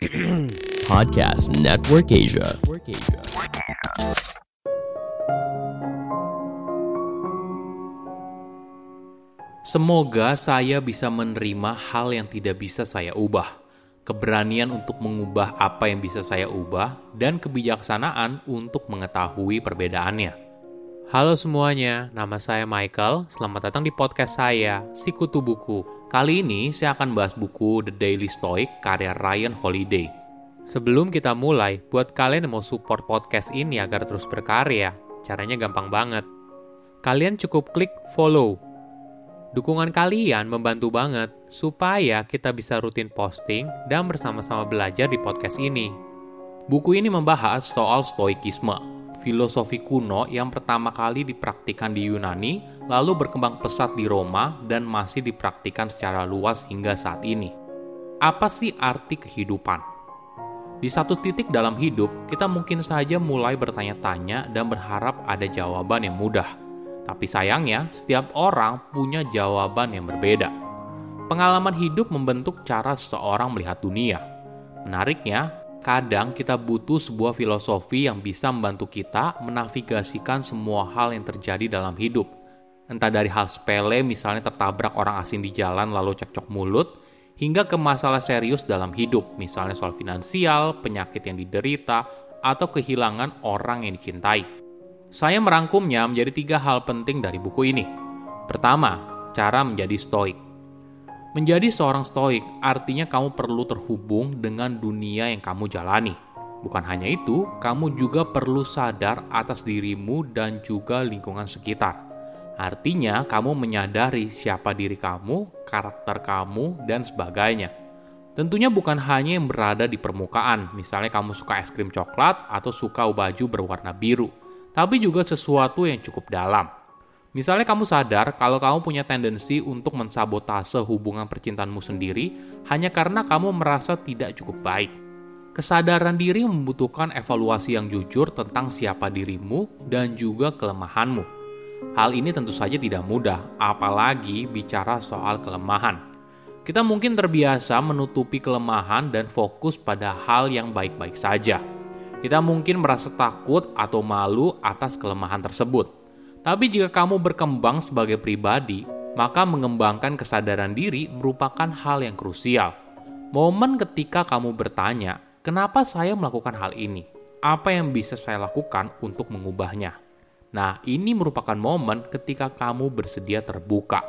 Podcast Network Asia. Semoga saya bisa menerima hal yang tidak bisa saya ubah, keberanian untuk mengubah apa yang bisa saya ubah, dan kebijaksanaan untuk mengetahui perbedaannya. Halo semuanya, nama saya Michael. Selamat datang di podcast saya, Sikutu Buku. Kali ini saya akan bahas buku The Daily Stoic karya Ryan Holiday. Sebelum kita mulai, buat kalian yang mau support podcast ini agar terus berkarya, caranya gampang banget. Kalian cukup klik follow Dukungan kalian membantu banget supaya kita bisa rutin posting dan bersama-sama belajar di podcast ini. Buku ini membahas soal stoikisme, filosofi kuno yang pertama kali dipraktikkan di Yunani, lalu berkembang pesat di Roma dan masih dipraktikkan secara luas hingga saat ini. Apa sih arti kehidupan? Di satu titik dalam hidup, kita mungkin saja mulai bertanya-tanya dan berharap ada jawaban yang mudah tapi sayangnya, setiap orang punya jawaban yang berbeda. Pengalaman hidup membentuk cara seseorang melihat dunia. Menariknya, kadang kita butuh sebuah filosofi yang bisa membantu kita menavigasikan semua hal yang terjadi dalam hidup. Entah dari hal sepele, misalnya tertabrak orang asing di jalan lalu cekcok mulut, hingga ke masalah serius dalam hidup, misalnya soal finansial, penyakit yang diderita, atau kehilangan orang yang dicintai. Saya merangkumnya menjadi tiga hal penting dari buku ini. Pertama, cara menjadi stoik. Menjadi seorang stoik artinya kamu perlu terhubung dengan dunia yang kamu jalani. Bukan hanya itu, kamu juga perlu sadar atas dirimu dan juga lingkungan sekitar. Artinya, kamu menyadari siapa diri kamu, karakter kamu, dan sebagainya. Tentunya bukan hanya yang berada di permukaan, misalnya kamu suka es krim coklat atau suka baju berwarna biru tapi juga sesuatu yang cukup dalam. Misalnya kamu sadar kalau kamu punya tendensi untuk mensabotase hubungan percintaanmu sendiri hanya karena kamu merasa tidak cukup baik. Kesadaran diri membutuhkan evaluasi yang jujur tentang siapa dirimu dan juga kelemahanmu. Hal ini tentu saja tidak mudah, apalagi bicara soal kelemahan. Kita mungkin terbiasa menutupi kelemahan dan fokus pada hal yang baik-baik saja kita mungkin merasa takut atau malu atas kelemahan tersebut. Tapi jika kamu berkembang sebagai pribadi, maka mengembangkan kesadaran diri merupakan hal yang krusial. Momen ketika kamu bertanya, "Kenapa saya melakukan hal ini? Apa yang bisa saya lakukan untuk mengubahnya?" Nah, ini merupakan momen ketika kamu bersedia terbuka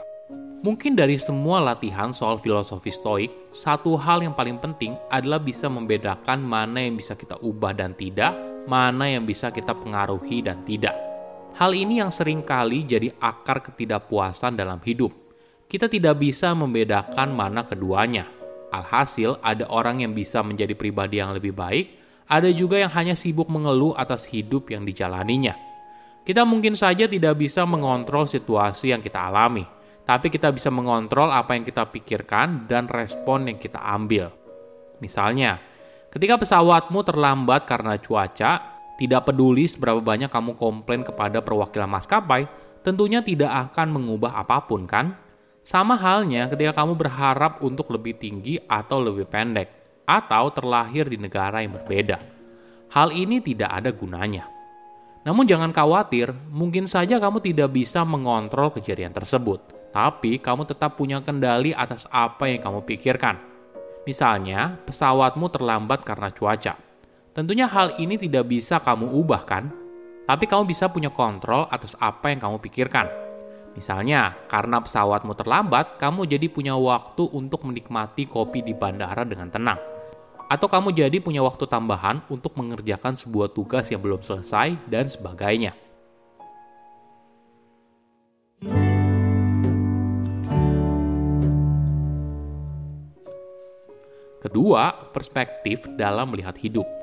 Mungkin dari semua latihan soal filosofi stoik, satu hal yang paling penting adalah bisa membedakan mana yang bisa kita ubah dan tidak, mana yang bisa kita pengaruhi dan tidak. Hal ini yang sering kali jadi akar ketidakpuasan dalam hidup. Kita tidak bisa membedakan mana keduanya. Alhasil, ada orang yang bisa menjadi pribadi yang lebih baik, ada juga yang hanya sibuk mengeluh atas hidup yang dijalaninya. Kita mungkin saja tidak bisa mengontrol situasi yang kita alami, tapi kita bisa mengontrol apa yang kita pikirkan dan respon yang kita ambil. Misalnya, ketika pesawatmu terlambat karena cuaca, tidak peduli seberapa banyak kamu komplain kepada perwakilan maskapai, tentunya tidak akan mengubah apa pun kan? Sama halnya ketika kamu berharap untuk lebih tinggi atau lebih pendek, atau terlahir di negara yang berbeda. Hal ini tidak ada gunanya. Namun jangan khawatir, mungkin saja kamu tidak bisa mengontrol kejadian tersebut tapi kamu tetap punya kendali atas apa yang kamu pikirkan. Misalnya, pesawatmu terlambat karena cuaca. Tentunya hal ini tidak bisa kamu ubah kan? Tapi kamu bisa punya kontrol atas apa yang kamu pikirkan. Misalnya, karena pesawatmu terlambat, kamu jadi punya waktu untuk menikmati kopi di bandara dengan tenang. Atau kamu jadi punya waktu tambahan untuk mengerjakan sebuah tugas yang belum selesai dan sebagainya. Kedua, perspektif dalam melihat hidup.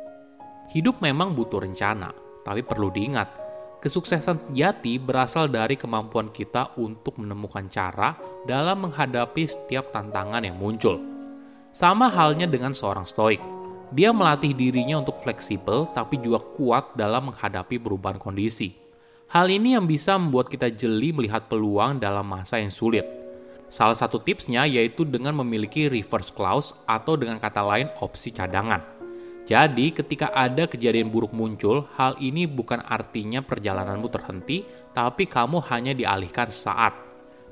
Hidup memang butuh rencana, tapi perlu diingat, kesuksesan sejati berasal dari kemampuan kita untuk menemukan cara dalam menghadapi setiap tantangan yang muncul. Sama halnya dengan seorang stoik. Dia melatih dirinya untuk fleksibel tapi juga kuat dalam menghadapi perubahan kondisi. Hal ini yang bisa membuat kita jeli melihat peluang dalam masa yang sulit. Salah satu tipsnya yaitu dengan memiliki reverse clause atau dengan kata lain opsi cadangan. Jadi, ketika ada kejadian buruk muncul, hal ini bukan artinya perjalananmu terhenti, tapi kamu hanya dialihkan saat.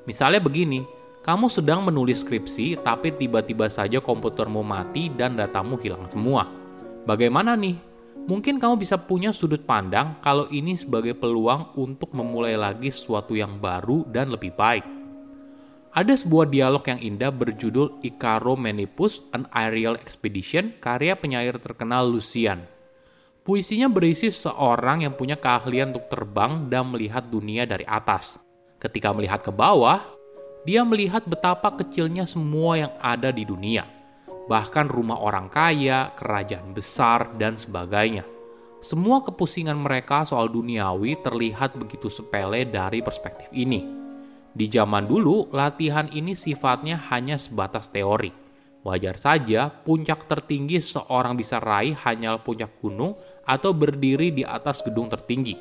Misalnya begini, kamu sedang menulis skripsi, tapi tiba-tiba saja komputermu mati dan datamu hilang semua. Bagaimana nih? Mungkin kamu bisa punya sudut pandang kalau ini sebagai peluang untuk memulai lagi sesuatu yang baru dan lebih baik. Ada sebuah dialog yang indah berjudul Icaro Menipus, An Aerial Expedition, karya penyair terkenal Lucian. Puisinya berisi seorang yang punya keahlian untuk terbang dan melihat dunia dari atas. Ketika melihat ke bawah, dia melihat betapa kecilnya semua yang ada di dunia – bahkan rumah orang kaya, kerajaan besar, dan sebagainya. Semua kepusingan mereka soal duniawi terlihat begitu sepele dari perspektif ini. Di zaman dulu, latihan ini sifatnya hanya sebatas teori. Wajar saja, puncak tertinggi seorang bisa raih hanyalah puncak gunung atau berdiri di atas gedung tertinggi.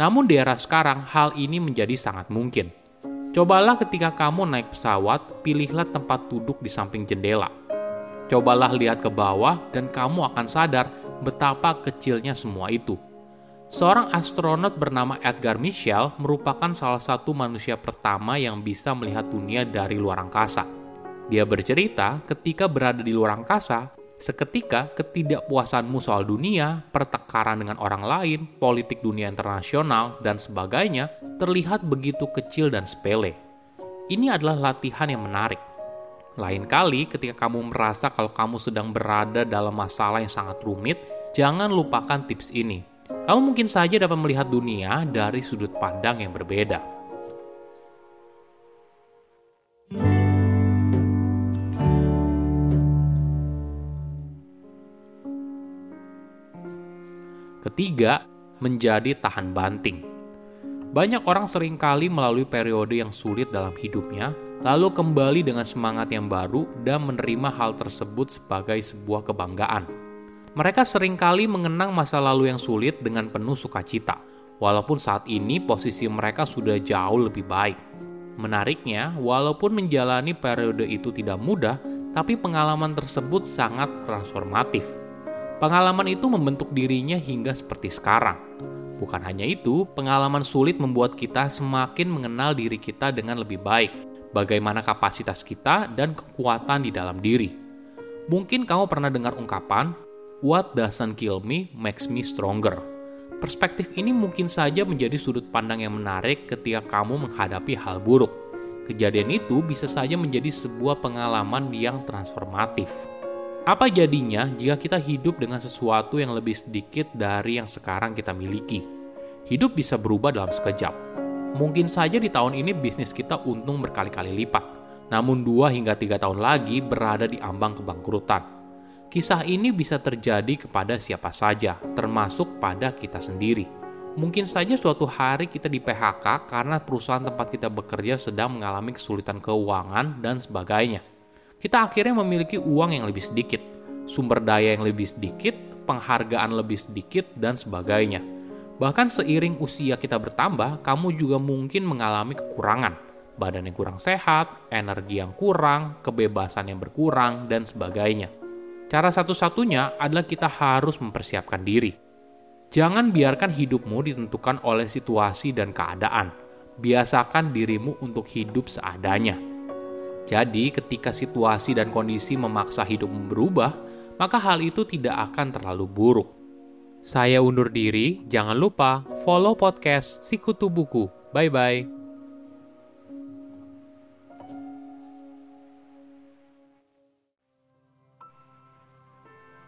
Namun di era sekarang, hal ini menjadi sangat mungkin. Cobalah ketika kamu naik pesawat, pilihlah tempat duduk di samping jendela Cobalah lihat ke bawah dan kamu akan sadar betapa kecilnya semua itu. Seorang astronot bernama Edgar Mitchell merupakan salah satu manusia pertama yang bisa melihat dunia dari luar angkasa. Dia bercerita ketika berada di luar angkasa, seketika ketidakpuasanmu soal dunia, pertengkaran dengan orang lain, politik dunia internasional, dan sebagainya terlihat begitu kecil dan sepele. Ini adalah latihan yang menarik lain kali, ketika kamu merasa kalau kamu sedang berada dalam masalah yang sangat rumit, jangan lupakan tips ini. Kamu mungkin saja dapat melihat dunia dari sudut pandang yang berbeda. Ketiga, menjadi tahan banting. Banyak orang sering kali melalui periode yang sulit dalam hidupnya lalu kembali dengan semangat yang baru dan menerima hal tersebut sebagai sebuah kebanggaan. Mereka sering kali mengenang masa lalu yang sulit dengan penuh sukacita, walaupun saat ini posisi mereka sudah jauh lebih baik. Menariknya, walaupun menjalani periode itu tidak mudah, tapi pengalaman tersebut sangat transformatif. Pengalaman itu membentuk dirinya hingga seperti sekarang. Bukan hanya itu, pengalaman sulit membuat kita semakin mengenal diri kita dengan lebih baik bagaimana kapasitas kita dan kekuatan di dalam diri. Mungkin kamu pernah dengar ungkapan, "What doesn't kill me makes me stronger." Perspektif ini mungkin saja menjadi sudut pandang yang menarik ketika kamu menghadapi hal buruk. Kejadian itu bisa saja menjadi sebuah pengalaman yang transformatif. Apa jadinya jika kita hidup dengan sesuatu yang lebih sedikit dari yang sekarang kita miliki? Hidup bisa berubah dalam sekejap Mungkin saja di tahun ini bisnis kita untung berkali-kali lipat, namun dua hingga tiga tahun lagi berada di ambang kebangkrutan. Kisah ini bisa terjadi kepada siapa saja, termasuk pada kita sendiri. Mungkin saja suatu hari kita di PHK karena perusahaan tempat kita bekerja sedang mengalami kesulitan keuangan dan sebagainya. Kita akhirnya memiliki uang yang lebih sedikit, sumber daya yang lebih sedikit, penghargaan lebih sedikit, dan sebagainya Bahkan seiring usia kita bertambah, kamu juga mungkin mengalami kekurangan. Badan yang kurang sehat, energi yang kurang, kebebasan yang berkurang, dan sebagainya. Cara satu-satunya adalah kita harus mempersiapkan diri. Jangan biarkan hidupmu ditentukan oleh situasi dan keadaan. Biasakan dirimu untuk hidup seadanya. Jadi, ketika situasi dan kondisi memaksa hidupmu berubah, maka hal itu tidak akan terlalu buruk saya undur diri, jangan lupa follow podcast Sikutu Buku. Bye-bye.